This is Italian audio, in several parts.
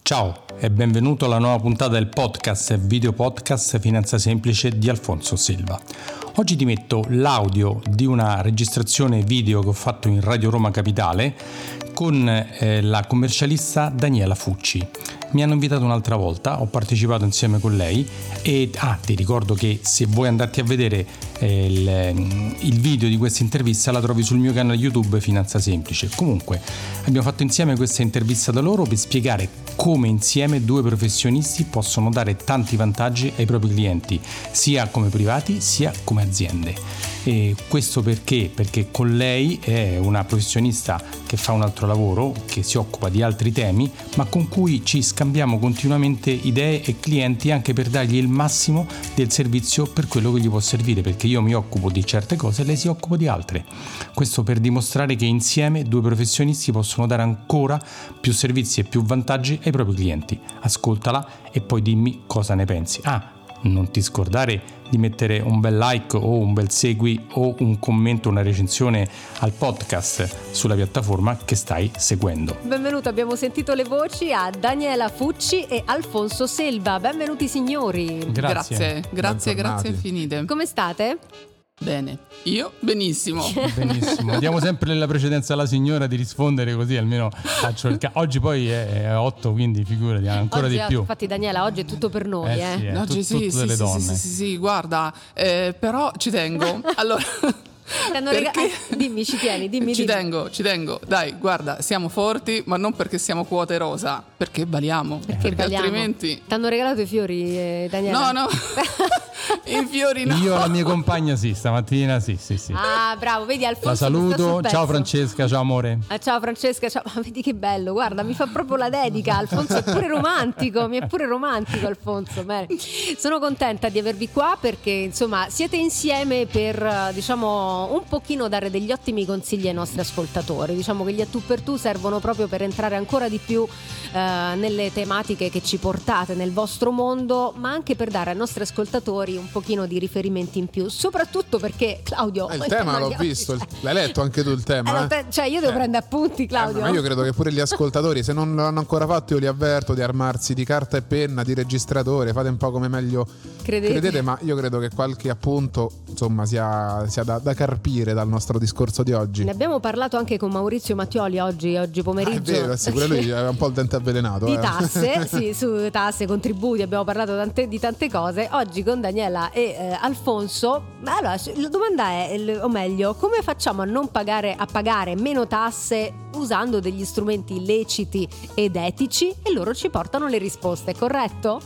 Ciao e benvenuto alla nuova puntata del podcast e video podcast Finanza Semplice di Alfonso Silva. Oggi ti metto l'audio di una registrazione video che ho fatto in Radio Roma Capitale con eh, la commercialista Daniela Fucci. Mi hanno invitato un'altra volta, ho partecipato insieme con lei e ah, ti ricordo che se vuoi andarti a vedere eh, il, il, video di questa intervista la trovi sul mio canale YouTube Finanza Semplice. Comunque abbiamo fatto insieme questa intervista da loro per spiegare come insieme due professionisti possono dare tanti vantaggi ai propri clienti, sia come privati sia come aziende. E questo perché? Perché con lei è una professionista che fa un altro lavoro, che si occupa di altri temi, ma con cui ci scambiamo continuamente idee e clienti anche per dargli il massimo del servizio per quello che gli può servire, perché io mi occupo di certe cose e lei si occupa di altre. Questo per dimostrare che insieme due professionisti possono dare ancora più servizi e più vantaggi ai propri clienti. Ascoltala e poi dimmi cosa ne pensi. Ah, non ti scordare di mettere un bel like o un bel segui o un commento, una recensione al podcast sulla piattaforma che stai seguendo. Benvenuto, abbiamo sentito le voci a Daniela Fucci e Alfonso Selva. Benvenuti signori. Grazie, grazie, grazie, grazie infinite. Come state? Bene, io benissimo. Benissimo. Diamo sempre la precedenza alla signora di rispondere così almeno faccio il caso. Oggi poi è 8, quindi figurati ancora oggi di più. Infatti Daniela, oggi è tutto per noi, eh. eh. Sì, è Oggi sì, tutto sì, sì, donne. sì, sì, sì, guarda, eh, però ci tengo. Allora, perché- eh, dimmi, ci tieni, dimmi, ci dimmi. tengo, ci tengo. Dai, guarda, siamo forti, ma non perché siamo quote rosa, perché baliamo. Perché balliamo. altrimenti... Ti hanno regalato i fiori, eh, Daniela? No, no, i fiori no. Io alla mia compagna sì, stamattina sì, sì, sì. Ah, bravo, vedi Alfonso. La saluto. Ciao. Francesca, ciao amore. Ah, ciao Francesca, ciao. Ma vedi che bello, guarda, mi fa proprio la dedica. Alfonso è pure romantico, mi è pure romantico Alfonso. Bene. Sono contenta di avervi qua perché insomma siete insieme per diciamo un pochino dare degli ottimi consigli ai nostri ascoltatori. Diciamo che gli a tu per tu servono proprio per entrare ancora di più eh, nelle tematiche che ci portate nel vostro mondo, ma anche per dare ai nostri ascoltatori un pochino di riferimenti in più, soprattutto perché Claudio... Eh, il tema l'ho visto, il- l'hai letto anche tu il Eh, tema? eh? te- cioè io devo Eh. prendere appunti Claudio. Eh, ma io credo che pure gli ascoltatori, se non l'hanno ancora fatto, io li avverto di armarsi di carta e penna, di registratore, fate un po' come meglio Credete? credete, ma io credo che qualche appunto insomma sia, sia da, da carpire dal nostro discorso di oggi. Ne abbiamo parlato anche con Maurizio Mattioli oggi, oggi Ah, è pomeriggio. vero, sì, pure lui aveva un po' il dente avvelenato. Di eh. tasse, sì, su tasse, contributi, abbiamo parlato tante- di tante cose. Oggi con Daniela e eh, Alfonso, allora la domanda è, o meglio, come facciamo a non pagare, a pagare meno tasse usando degli strumenti illeciti ed etici? E loro ci portano le risposte, corretto?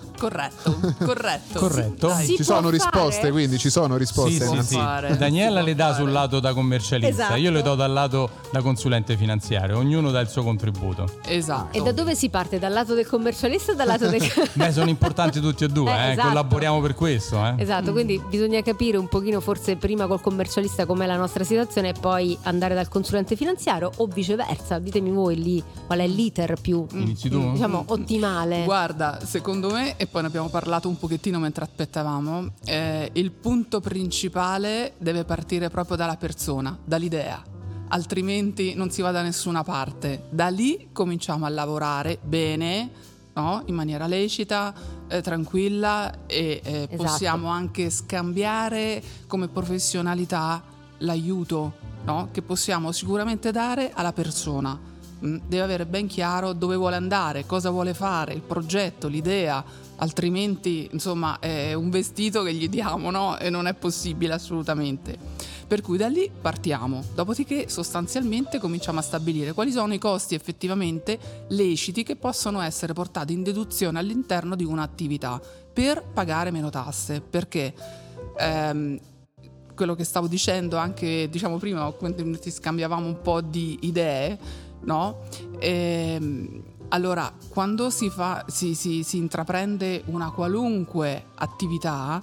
Corretto, corretto. Corretto. Dai. Sì. Ci sono risposte, fare? quindi ci sono risposte. Sì, sì, sì. Daniela le dà fare. sul lato da commercialista, Esatto. io le do dal lato da consulente finanziario, ognuno dà il suo contributo. Esatto. E da dove si parte? Dal lato del commercialista o dal lato del... Beh, sono importanti tutti e due, Eh, eh, esatto. collaboriamo per questo. Eh. Esatto, quindi bisogna capire un pochino forse prima col commercialista com'è la nostra situazione e poi andare dal consulente finanziario o viceversa. Ditemi voi lì qual è l'iter più Inizi tu? diciamo ottimale. Guarda, secondo me, e poi ne abbiamo parlato un pochettino mentre aspettavamo, eh, il punto principale deve partire proprio dalla persona, dall'idea. Altrimenti non si va da nessuna parte. Da lì cominciamo a lavorare bene, no? in maniera lecita, eh, tranquilla e eh, Esatto. possiamo anche scambiare come professionalità l'aiuto no? che possiamo sicuramente dare alla persona. Mm, Deve avere ben chiaro dove vuole andare, cosa vuole fare, il progetto, l'idea, altrimenti insomma è un vestito che gli diamo no? e non è possibile assolutamente. Per cui da lì partiamo, dopodiché sostanzialmente cominciamo a stabilire quali sono i costi effettivamente leciti che possono essere portati in deduzione all'interno di un'attività per pagare meno tasse, perché ehm, quello che stavo dicendo anche diciamo prima quando ti scambiavamo un po' di idee, no? Ehm, allora, quando si, fa, si, si- si intraprende una qualunque attività,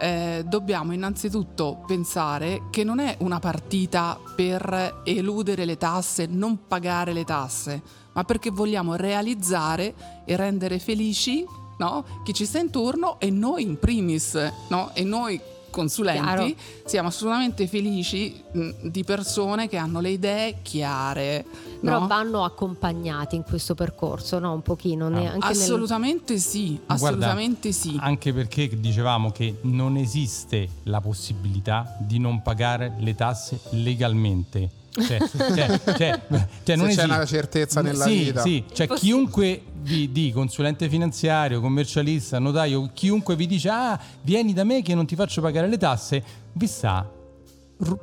eh, dobbiamo innanzitutto pensare che non è una partita per eludere le tasse, non pagare le tasse, ma perché vogliamo realizzare e rendere felici no? chi ci sta intorno e noi in primis, no? e noi consulenti, Chiaro. siamo assolutamente felici mh, di persone che hanno le idee chiare. Però no? vanno accompagnati in questo percorso, no? Un pochino. Ah. anche nel- Assolutamente sì, Ma guarda, assolutamente sì. Anche perché dicevamo che non esiste la possibilità di non pagare le tasse legalmente. Cioè, cioè, cioè, cioè, non c'è esiste. una certezza nella sì, vita. Sì, cioè chiunque di, di consulente finanziario, commercialista, notaio, chiunque vi dice ah vieni da me che non ti faccio pagare le tasse, vi sta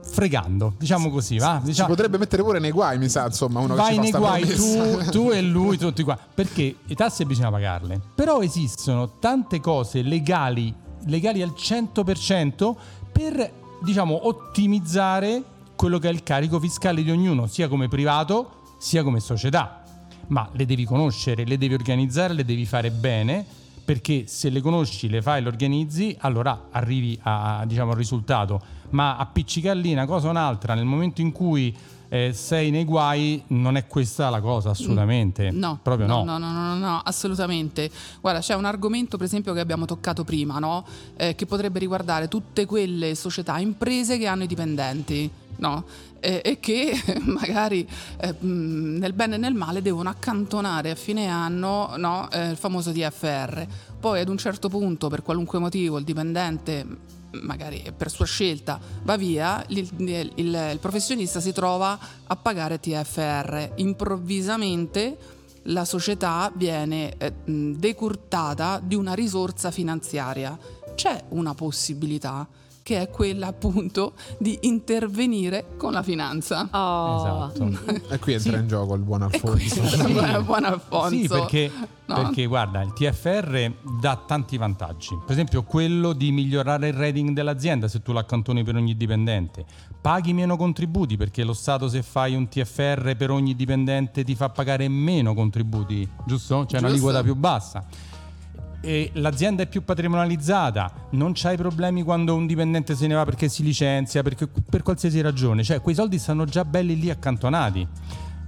fregando, diciamo così, va? Ci Diciamo, potrebbe mettere pure nei guai, mi sa, insomma, uno vai che nei ci guai tu, tu e lui tutti qua. Perché le tasse bisogna pagarle però esistono tante cose legali legali al 100% per diciamo ottimizzare quello che è il carico fiscale di ognuno sia come privato sia come società ma le devi conoscere le devi organizzare le devi fare bene perché se le conosci, le fai, le organizzi, allora arrivi a, diciamo, al risultato. Ma appiccicare lì una cosa o un'altra nel momento in cui eh, sei nei guai, non è questa la cosa, assolutamente. No, proprio no. no, no, no, no, no, assolutamente. Guarda, c'è un argomento, per esempio, che abbiamo toccato prima, no? Eh, che potrebbe riguardare tutte quelle società, imprese che hanno i dipendenti, no? E, e che magari eh, nel bene e nel male devono accantonare a fine anno no? Eh, il famoso TFR. Poi ad un certo punto, per qualunque motivo, il dipendente magari per sua scelta va via, il, il- il- il professionista si trova a pagare TFR. Improvvisamente la società viene eh, decurtata di una risorsa finanziaria. C'è una possibilità che è quella appunto di intervenire con la finanza. Oh. Esatto. E qui entra Sì. in gioco il buon Alfonso. è buon Alfonso. Sì, perché, No? perché, guarda, il TFR dà tanti vantaggi. Per esempio, quello di migliorare il rating dell'azienda se tu l'accantoni per ogni dipendente. Paghi meno contributi perché lo Stato, se fai un TFR per ogni dipendente, ti fa pagare meno contributi, giusto? C'è Giusto. un'aliquota più bassa. E l'azienda è più patrimonializzata, non c'hai problemi quando un dipendente se ne va perché si licenzia, perché, per qualsiasi ragione, cioè quei soldi stanno già belli lì accantonati.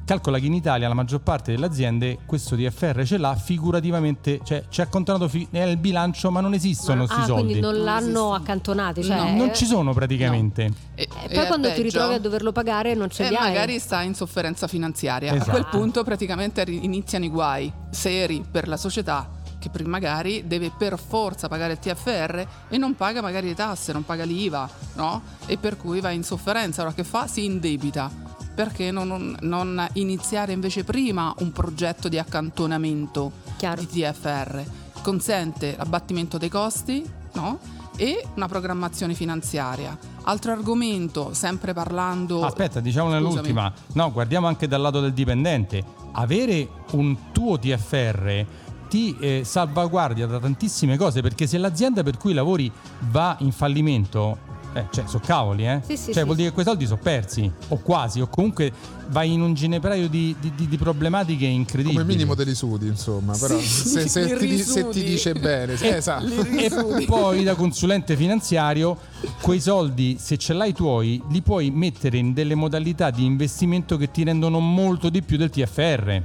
Calcola che in Italia la maggior parte delle aziende questo TFR ce l'ha figurativamente, cioè c'è accantonato fi- nel bilancio, ma non esistono questi ah, soldi. quindi non l'hanno esistono. accantonati. Cioè, No, Non ci sono praticamente. E, E e poi è quando ti ritrovi a doverlo pagare non ce E li hai. magari sta in sofferenza finanziaria. Esatto. A quel punto praticamente iniziano i guai seri per la società che magari deve per forza pagare il TFR e non paga magari le tasse, non paga l'IVA, no? E per cui va in sofferenza. Allora che fa? Si indebita. Perché non, non- iniziare invece prima un progetto di accantonamento Chiaro. di TFR? Consente l'abbattimento dei costi, no? E una programmazione finanziaria. Altro argomento, sempre parlando. Aspetta, diciamo nell'ultima. No, guardiamo anche dal lato del dipendente. Avere un tuo TFR ti eh, salvaguardia da tantissime cose perché se l'azienda per cui lavori va in fallimento, eh, cioè, sono cavoli, eh? Sì, sì, cioè, sì. vuol dire che quei soldi sono persi, o quasi, o comunque vai in un ginepraio di, di- di- di problematiche incredibili. Come minimo te li sudi, insomma. Però Sì, se, se ti, se ti risudi. dice bene, sì, E- esatto. E poi da consulente finanziario, quei soldi, se ce l'hai tuoi, li puoi mettere in delle modalità di investimento che ti rendono molto di più del TFR.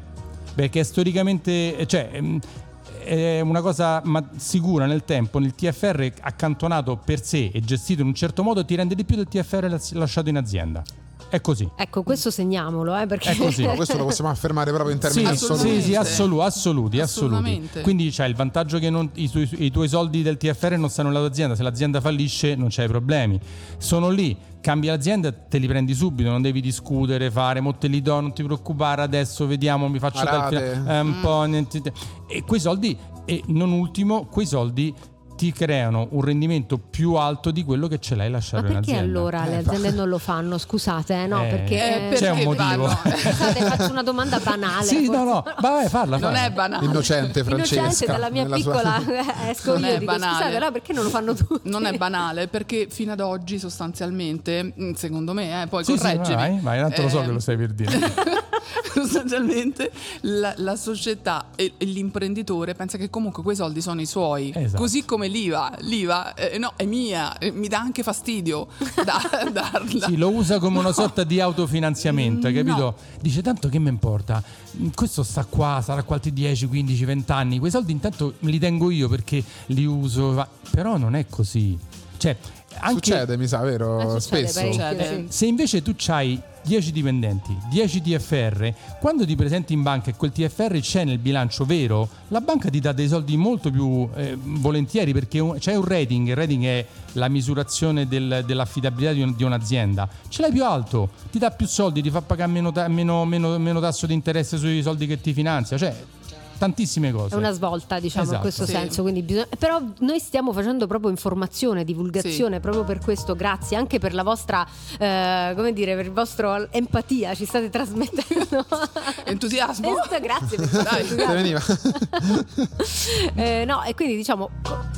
Perché storicamente, cioè, ehm, è una cosa sicura nel tempo, il TFR accantonato per sé e gestito in un certo modo ti rende di più del TFR las- lasciato in azienda. È così. Ecco, questo segniamolo, eh, perché È così. Ma questo lo possiamo affermare proprio in termini Sì, assoluti. sì, sì, assolu- assoluti, assoluti. Quindi c'è il vantaggio che non- i, tuoi, i tuoi soldi del TFR non stanno nella tua azienda, se l'azienda fallisce non c'hai problemi. Sono lì, cambi l'azienda, te li prendi subito, non devi discutere, fare, mo te li do, non ti preoccupare, adesso vediamo, mi faccio A dal rate. fina- eh, un po'. niente- E quei soldi, e non ultimo, quei soldi ti creano un rendimento più alto di quello che ce l'hai lasciato Ma in perché azienda. allora le aziende non lo fanno? Scusate, eh, no, Eh, perché, Eh, eh, C'è un perché motivo. Scusate, faccio una domanda banale. Sì, no, forse. no, vai, farla, Non farla. è banale. Innocente Francesca. Innocente dalla mia nella sua- piccola esco Non io è dico banale. scusate allora perché non lo fanno tutti Non è banale perché fino ad oggi sostanzialmente, mm, secondo me, eh, poi Sì, sì, correggimi. vai, vai, tanto lo so eh, che lo stai per dire. sostanzialmente la, la società e e l'imprenditore pensa che comunque quei soldi sono i suoi, Esatto. così come l'IVA. L'IVA eh, no, è mia, eh, mi dà anche fastidio da, darla. Sì, lo usa come una sorta di autofinanziamento, hai No. capito? Dice tanto che mi importa, questo sta qua, sarà qua altri 10, 15, 20 anni, quei soldi intanto li tengo io perché li uso, però non è così. Cioè, Anche- Succede, mi sa, vero? Eh, succede Spesso. Succede. sì. Se invece tu hai 10 dipendenti, 10 TFR, quando ti presenti in banca e quel TFR c'è nel bilancio vero, la banca ti dà dei soldi molto più eh, volentieri perché un- c'è un rating, il rating è la misurazione del- dell'affidabilità di, un- di un'azienda, ce l'hai più alto, ti dà più soldi, ti fa pagare meno, ta- meno- meno- meno tasso di interesse sui soldi che ti finanzia, cioè tantissime cose. È una svolta, diciamo, Esatto. in questo Sì. senso. Quindi bisogna- Però noi stiamo facendo proprio informazione, divulgazione, proprio per questo. Grazie anche per la vostra, eh, come dire, per il vostro empatia. Ci state trasmettendo Entusiasmo. Eh, Grazie per questo Dai, Se entusiasmo. veniva. Eh, no, e quindi diciamo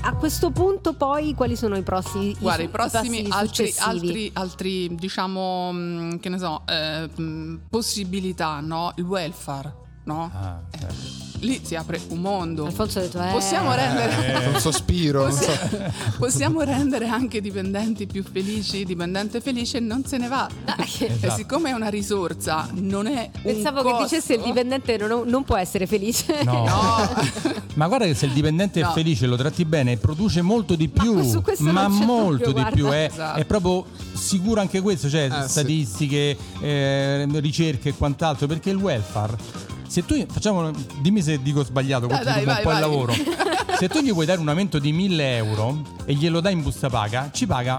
a questo punto poi quali sono i prossimi Guarda, i, i prossimi altri, altri, altri, diciamo, mh, che ne so, eh, mh, possibilità, no? Il welfare, no? Ah, certo. Lì si apre un mondo. Alfonso ha detto eh, Possiamo rendere... Un sospiro. non so. Possiamo, possiamo rendere anche i dipendenti più felici, dipendente felice non se ne va. E Esatto. siccome è una risorsa, non è un Pensavo che dicesse il dipendente non, non può essere felice. No. No. Ma guarda che se il dipendente No. è felice, lo tratti bene, produce molto di Ma più, su questo ma non c'è molto dubbio, di più. È, Esatto. è proprio sicuro anche questo, cioè Eh, sì. statistiche, eh, ricerche e quant'altro, perché il welfare. Se tu facciamo, dimmi se dico sbagliato, Dai, dai, un vai, po' il vai. lavoro. Se tu gli vuoi dare un aumento di 1000 euro e glielo dai in busta paga, ci paga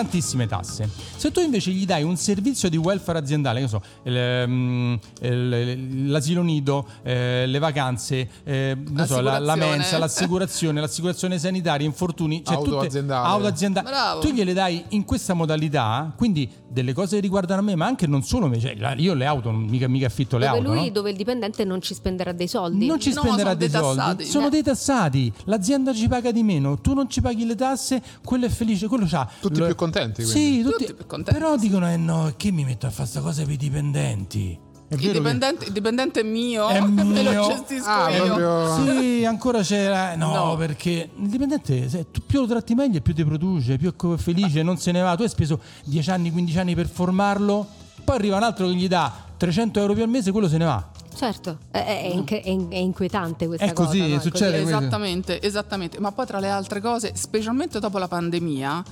tantissime tasse. Se tu invece gli dai un servizio di welfare aziendale, che so, ehm, il- l'asilo nido, eh, le vacanze, eh, non so, la, la mensa, l'assicurazione, l'assicurazione sanitaria, infortuni, cioè Auto tutte- aziendale. auto aziendale. Bravo. Tu gliele dai in questa modalità, quindi delle cose che riguardano me, ma anche non solo me, cioè, io le auto, non- mica, mica affitto le Dove auto, lui, no? dove il dipendente non ci spenderà dei soldi. Non ci No, spenderà dei soldi, sono Eh. detassati. L'azienda ci paga di meno, tu non ci paghi le tasse, quello è felice, quello c'ha. Tutti più contenti, Sì, quindi. tutti, Tutti più contenti, Però sì. dicono, eh no, che mi metto a fare sta cosa per i dipendenti? È Il vero che- dipendente, il dipendente è mio, È me mio. lo gestisco Ah, io. proprio. Sì, ancora c'era. No, No. perché il dipendente, se più lo tratti meglio, più ti produce, più è felice, non se ne va. Tu hai speso 10 anni, 15 anni per formarlo, poi arriva un altro che gli dà 300 euro più al mese, quello se ne va. Certo, è, inque- è in- è inquietante questa È così, cosa. no? È succede. così. Esattamente, esattamente. Ma poi tra le altre cose, specialmente dopo la pandemia,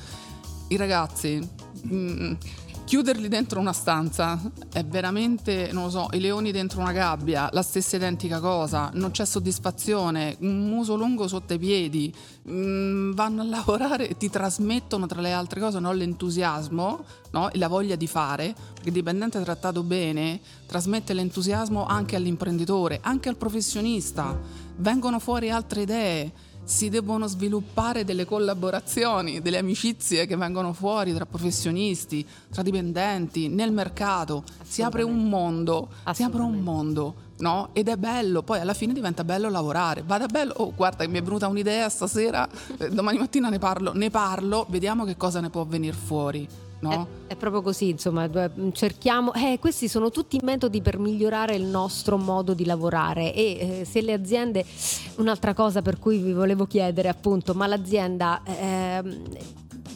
i ragazzi mm, chiuderli dentro una stanza è veramente, non lo so, i leoni dentro una gabbia, la stessa identica cosa, non c'è soddisfazione, un muso lungo sotto i piedi, mm, vanno a lavorare e ti trasmettono tra le altre cose no, l'entusiasmo no, e la voglia di fare, perché il dipendente trattato bene trasmette l'entusiasmo anche all'imprenditore, anche al professionista, vengono fuori altre idee si devono sviluppare delle collaborazioni, delle amicizie che vengono fuori tra professionisti, tra dipendenti, nel mercato. Si apre un mondo, si apre un mondo, no? Ed è bello, poi alla fine diventa bello lavorare. Vada bello, oh guarda mi è venuta un'idea stasera, eh, domani mattina ne parlo, ne parlo, vediamo che cosa ne può venire fuori, no? È, è proprio così, insomma, eh, cerchiamo, eh, questi sono tutti metodi per migliorare il nostro modo di lavorare e eh, se le aziende, un'altra cosa per cui vi volevo chiedere appunto, ma l'azienda... ehm,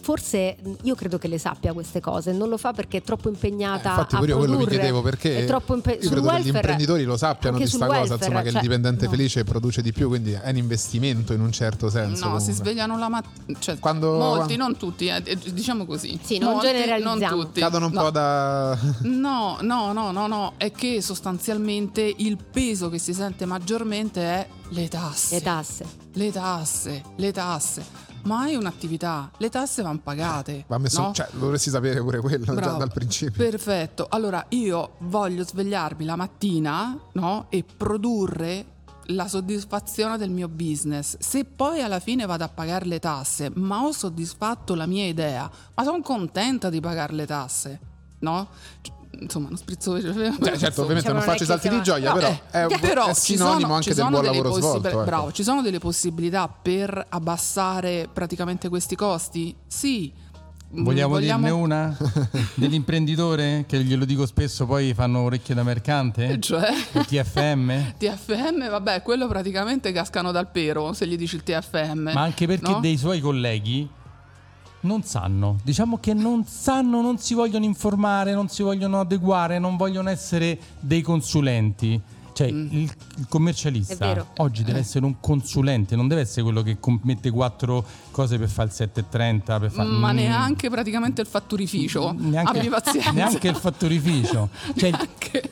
Forse io credo che le sappia queste cose, non lo fa perché è troppo impegnata Eh, infatti a pure io quello mi produrre, chiedevo perché è troppo impe- io sul credo che gli welfare- imprenditori lo sappiano anche di sul sta cosa, welfare, insomma, che cioè, il dipendente no. felice produce di più, quindi è un investimento in un certo senso. No, si comunque. svegliano la mattina, cioè, Quando- molti, non tutti, eh, eh, diciamo così. Sì, non Molti, generalizziamo. Non tutti. Cadono un No. po' da... No, no, no, no, no, è che sostanzialmente il peso che si sente maggiormente è le tasse. le tasse. Le tasse, le tasse. Ma hai un'attività, le tasse vanno pagate. Va messo, no? cioè, dovresti sapere pure quello già Bravo. dal principio. Perfetto. Allora io voglio svegliarmi la mattina no? e produrre la soddisfazione del mio business. Se poi alla fine vado a pagare le tasse, ma ho soddisfatto la mia idea, ma sono contenta di pagare le tasse, no? Insomma, non sprizzo cioè, Cioè, certo, ovviamente non Diciamo, faccio i salti di gioia, No, però eh, è, però è ci sinonimo sono- anche del buon delle lavoro svolto. ecco. Bravo, ci sono delle possibilità per abbassare praticamente questi costi? Sì. Mm, Vogliamo, dirne una? Dell'imprenditore? Che glielo dico spesso, poi fanno orecchie da mercante? Cioè? Il TFM? TFM, vabbè, quello praticamente cascano dal pero se gli dici il TFM. Ma anche perché no? dei suoi colleghi non sanno. Diciamo che non sanno, non si vogliono informare, non si vogliono adeguare, non vogliono essere dei consulenti. Cioè, Mm. il, il commercialista oggi deve essere un consulente, non deve essere quello che mette quattro cose per fare il 7,30. Per fare... Ma Mm, neanche praticamente il fatturificio. neanche, Abbi pazienza. neanche il fattorificio. Cioè,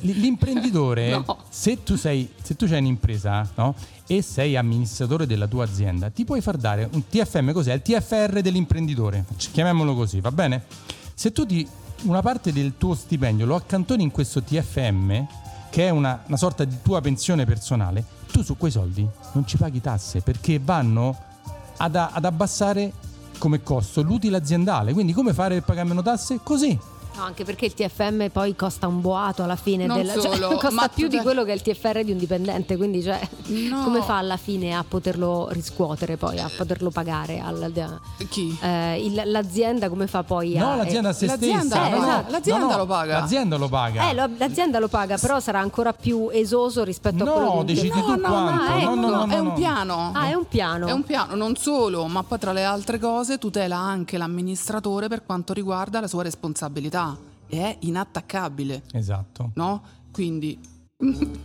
l'imprenditore, No. se tu sei, se tu hai un'impresa no? e sei amministratore della tua azienda, ti puoi far dare un TFM, cos'è? Il TFR dell'imprenditore, chiamiamolo così, va bene? Se tu ti, una parte del tuo stipendio lo accantoni in questo TFM, che è una, una sorta di tua pensione personale, tu su quei soldi non ci paghi tasse perché vanno ad, ad abbassare come costo l'utile aziendale. Quindi come fare per pagare meno tasse? Così. No, anche perché il TFM poi costa un boato alla fine Non del, cioè, solo, costa ma più tu- di quello che è il TFR di un dipendente, quindi cioè, No. come fa alla fine a poterlo riscuotere poi, a poterlo pagare al- Chi? eh, il- l'azienda come fa poi a No, l'azienda a se l'azienda stessa. no, no. l'azienda No, no, lo paga. L'azienda lo paga. eh, lo- l'azienda lo paga, però sarà ancora più esoso rispetto No, a quello un decidi tu no, no, quanto. no, ecco, no, no, no, è no. un piano. Ah, è un piano. È un piano, non solo, ma poi tra le altre cose tutela anche l'amministratore per quanto riguarda la sua responsabilità. È inattaccabile, Esatto. no? Quindi,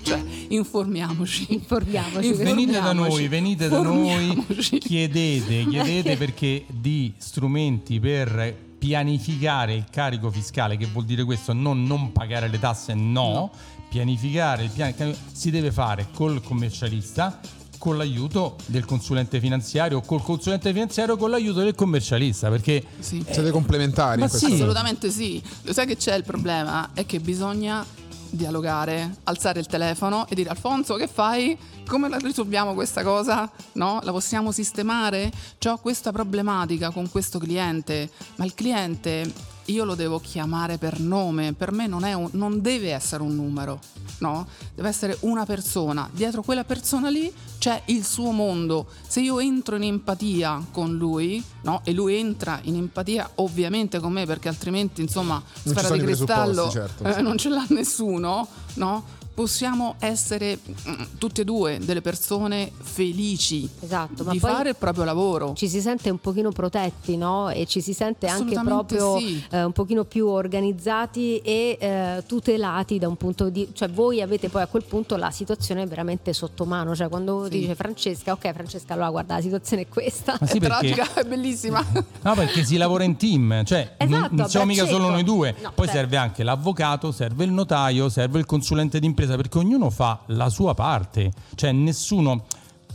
cioè, informiamoci. Informiamoci. Inf- Venite da noi, venite da noi, chiedete, chiedete perché di strumenti per pianificare il carico fiscale, che vuol dire questo, non, non pagare le tasse, no, pianificare il piano si deve fare col commercialista, con l'aiuto del consulente finanziario o col consulente finanziario con l'aiuto del commercialista, perché Sì. Siete complementari Ma in questo sì. Assolutamente sì. Lo sai che c'è il problema? È che bisogna dialogare, alzare il telefono e dire Alfonso che fai? Come la risolviamo questa cosa? No? La possiamo sistemare? Ho questa problematica con questo cliente, ma il cliente io lo devo chiamare per nome, per me non, è un- non deve essere un numero, no? Deve essere una persona. Dietro quella persona lì c'è il suo mondo. Se io entro in empatia con lui, no? E lui entra in empatia ovviamente con me, perché altrimenti, insomma, ci sfera di cristallo certo. eh, non ce l'ha nessuno, no? Possiamo essere mm, tutti e due delle persone felici Esatto, di fare il proprio lavoro. ci si sente un pochino protetti, no? E ci si sente anche proprio sì. eh, un pochino più organizzati e eh, tutelati da un punto di cioè voi avete poi a quel punto la situazione veramente sotto mano, cioè quando Sì. dice Francesca, ok Francesca, allora guarda, la situazione è questa. Ma sì, è perché- tragica, è bellissima. No, perché si lavora in team, cioè non- Esatto, non, siamo mica solo noi due, No, poi certo. serve anche l'avvocato, serve il notaio, serve il consulente d'impresa, perché ognuno fa la sua parte, cioè nessuno...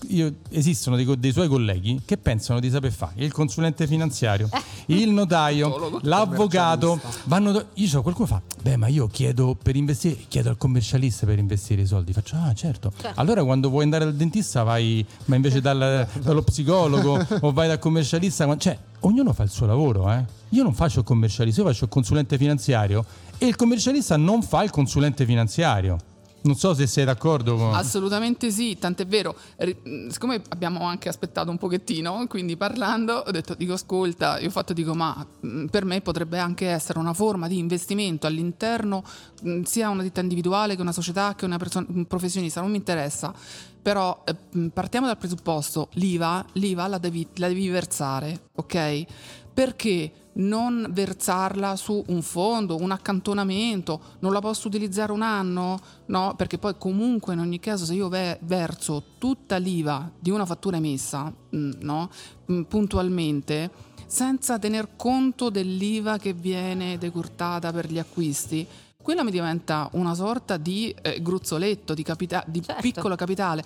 Io, esistono dei, dei suoi colleghi che pensano di saper fare il consulente finanziario, il notaio, l'avvocato. Vanno, io so, qualcuno fa, beh, ma io chiedo per investire, chiedo al commercialista per investire i soldi. Faccio, ah, certo. Certo. Allora quando vuoi andare dal dentista vai, ma invece dal- dallo psicologo o vai dal commercialista, cioè ognuno fa il suo lavoro, eh. Io non faccio il commercialista, io faccio il consulente finanziario e il commercialista non fa il consulente finanziario. Non so se sei d'accordo con... Assolutamente sì, tant'è vero. Siccome abbiamo anche aspettato un pochettino, quindi parlando, ho detto, dico, ascolta, io ho fatto, dico, ma per me potrebbe anche essere una forma di investimento all'interno sia una ditta individuale che una società che una persona, un professionista, non mi interessa. Però eh, partiamo dal presupposto, l'IVA, l'IVA la devi, la devi versare, ok? Perché non versarla su un fondo, un accantonamento, non la posso utilizzare un anno? No, perché poi comunque in ogni caso se io ve- verso tutta l'IVA di una fattura emessa, mm, no, mm, puntualmente, senza tener conto dell'IVA che viene decurtata per gli acquisti, quella mi diventa una sorta di eh, gruzzoletto, di, capita- di Certo. piccolo capitale.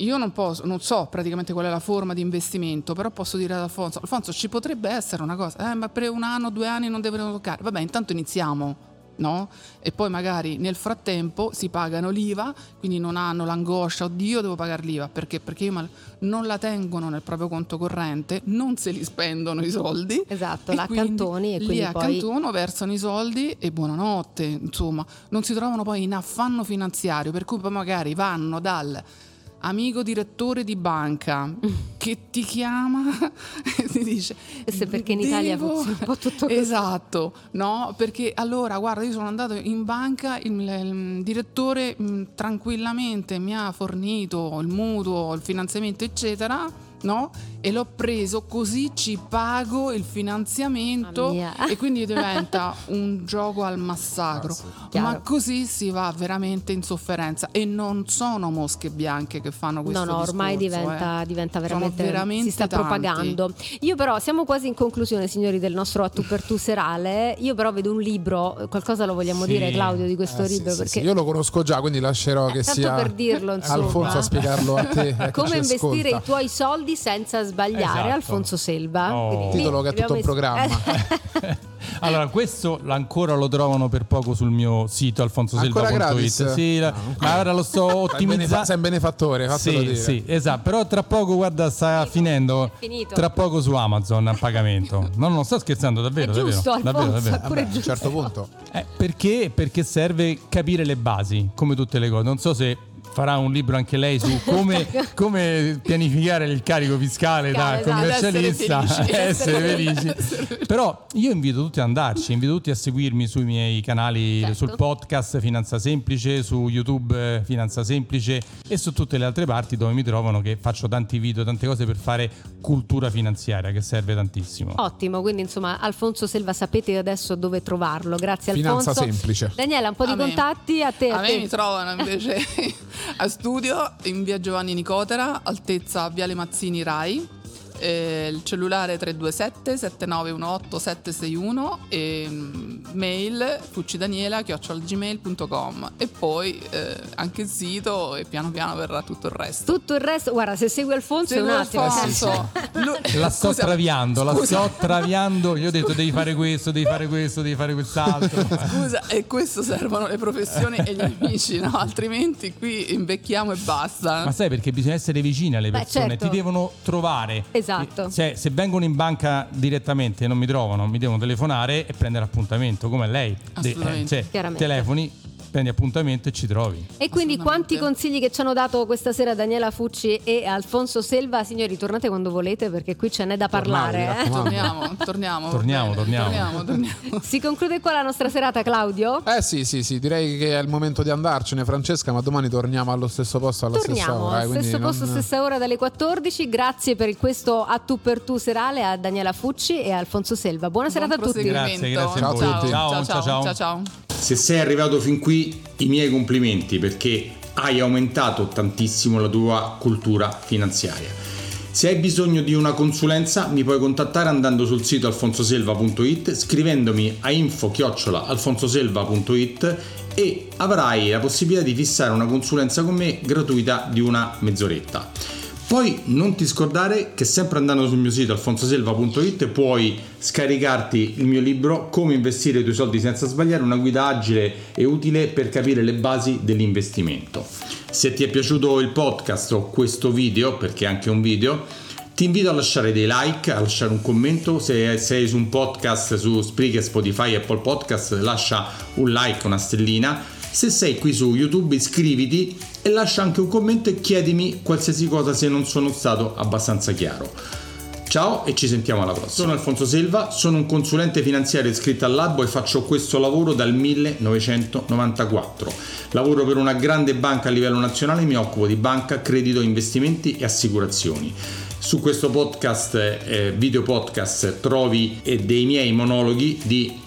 Io non posso, non so praticamente qual è la forma di investimento, però posso dire ad Alfonso, Alfonso ci potrebbe essere una cosa, eh, ma per un anno, due anni non devono toccare. Vabbè, intanto iniziamo, no? E poi magari nel frattempo si pagano l'IVA, quindi non hanno l'angoscia, oddio devo pagare l'IVA, perché? Perché io mal- non la tengono nel proprio conto corrente, non se li spendono i soldi. Esatto, la accantoni e li quindi poi accantono, versano i soldi e buonanotte, insomma, non si trovano poi in affanno finanziario, per cui poi magari vanno dal amico direttore di banca che ti chiama e ti dice Questo è perché in Italia "Devo-" un po' tutto così. esatto no perché allora guarda io sono andato in banca il, il direttore mh, tranquillamente mi ha fornito il mutuo il finanziamento eccetera no e l'ho preso così ci pago il finanziamento e quindi diventa un gioco al massacro Chiaro. ma così si va veramente in sofferenza e non sono mosche bianche che fanno questo No, no, ormai discorso, diventa, eh. diventa veramente, veramente si sta tanti. propagando. Io però siamo quasi in conclusione, signori, del nostro a tu per tu serale. Io però vedo un libro, qualcosa lo vogliamo Sì. dire Claudio di questo Eh, libro sì, perché sì. Io lo conosco già, quindi lascerò Eh, che tanto sia per dirlo, insomma. Alfonso a spiegarlo a te. e chi come investire ascolta. i tuoi soldi senza sbagliare, Esatto. Alfonso Selva. Oh. Lì Titolo che è tutto un messo- programma. Allora, questo ancora lo trovano per poco sul mio sito alfonsosilva.it. Sì, la- ma ora lo sto ottimizzando. sei un benefattore, Sì, dire. sì, esatto. Però tra poco, guarda, sta finendo. Tra poco su Amazon a pagamento. No, non sto scherzando, davvero. È davvero, giusto, davvero, Alfonso, davvero. Vabbè, a un certo punto. Eh, perché? Perché serve capire le basi, come tutte le cose. Non so se farà un libro anche lei su come, come pianificare il carico fiscale da Esatto, commercialista essere essere felici. felici. Però io invito tutti ad andarci, invito tutti a seguirmi sui miei canali, Certo. sul podcast Finanza Semplice, su YouTube eh, Finanza Semplice e su tutte le altre parti dove mi trovano che faccio tanti video, tante cose per fare cultura finanziaria che serve tantissimo. Ottimo, quindi insomma Alfonso Selva sapete adesso dove trovarlo. Grazie Finanza Alfonso. semplice. Daniela, un po' di A me. contatti a te. A a me te. mi trovano invece a studio in via Giovanni Nicotera, altezza Viale Mazzini Rai. Eh, il cellulare 327 7918 761 e mail fuccidaniela gmail.com e poi eh, anche il sito e piano piano verrà tutto il resto. Tutto il resto, guarda, se segui Alfonso è un attimo. Alfonso. Lui- La sto Scusa, traviando, la scusa. sto traviando. Io ho detto devi fare questo, devi fare questo, devi fare quest'altro. Scusa, e questo servono le professioni e gli amici, no? Altrimenti qui invecchiamo e basta. Ma sai perché bisogna essere vicini alle Beh, persone, certo. ti devono trovare. Esatto. E- cioè, se vengono in banca direttamente e non mi trovano, mi devono telefonare e prendere appuntamento, come lei. De- Assolutamente. cioè, telefoni, prendi appuntamento e ci trovi. E quindi quanti consigli che ci hanno dato questa sera Daniela Fucci e Alfonso Selva, signori, tornate quando volete perché qui ce n'è da parlare. eh. Torniamo, torniamo. Torniamo, torniamo. torniamo, torniamo. Si conclude qua la nostra serata, Claudio? Eh sì, sì, sì, direi che è il momento di andarcene, Francesca, ma domani torniamo allo stesso posto, alla stessa Torniamo, ora. eh, quindi stesso posto, non- stessa ora dalle 14. Grazie per questo a tu per tu serale a Daniela Fucci e a Alfonso Selva. Buona serata a tutti. Grazie, grazie a. Ciao, tutti. ciao, Ciao, ciao, ciao, ciao, ciao. Se sei arrivato fin qui, i miei complimenti perché hai aumentato tantissimo la tua cultura finanziaria. Se hai bisogno di una consulenza mi puoi contattare andando sul sito alfonsoselva.it, scrivendomi a info-alfonsoselva.it e avrai la possibilità di fissare una consulenza con me gratuita di una mezz'oretta. Poi non ti scordare che sempre andando sul mio sito alfonsoselva.it puoi scaricarti il mio libro Come investire i tuoi soldi senza sbagliare, una guida agile e utile per capire le basi dell'investimento. Se ti è piaciuto il podcast o questo video, perché è anche un video, ti invito a lasciare dei like, a lasciare un commento. Se sei su un podcast su Spreaker, Spotify, Apple Podcast, lascia un like, una stellina. Se sei qui su YouTube iscriviti e lascia anche un commento e chiedimi qualsiasi cosa se non sono stato abbastanza chiaro. Ciao e ci sentiamo alla prossima. Sono Alfonso Selva, sono un consulente finanziario iscritto all'Albo e faccio questo lavoro dal 1994. Lavoro per una grande banca a livello nazionale e mi occupo di banca, credito, investimenti e assicurazioni. Su questo podcast, eh, video podcast, trovi eh, dei miei monologhi di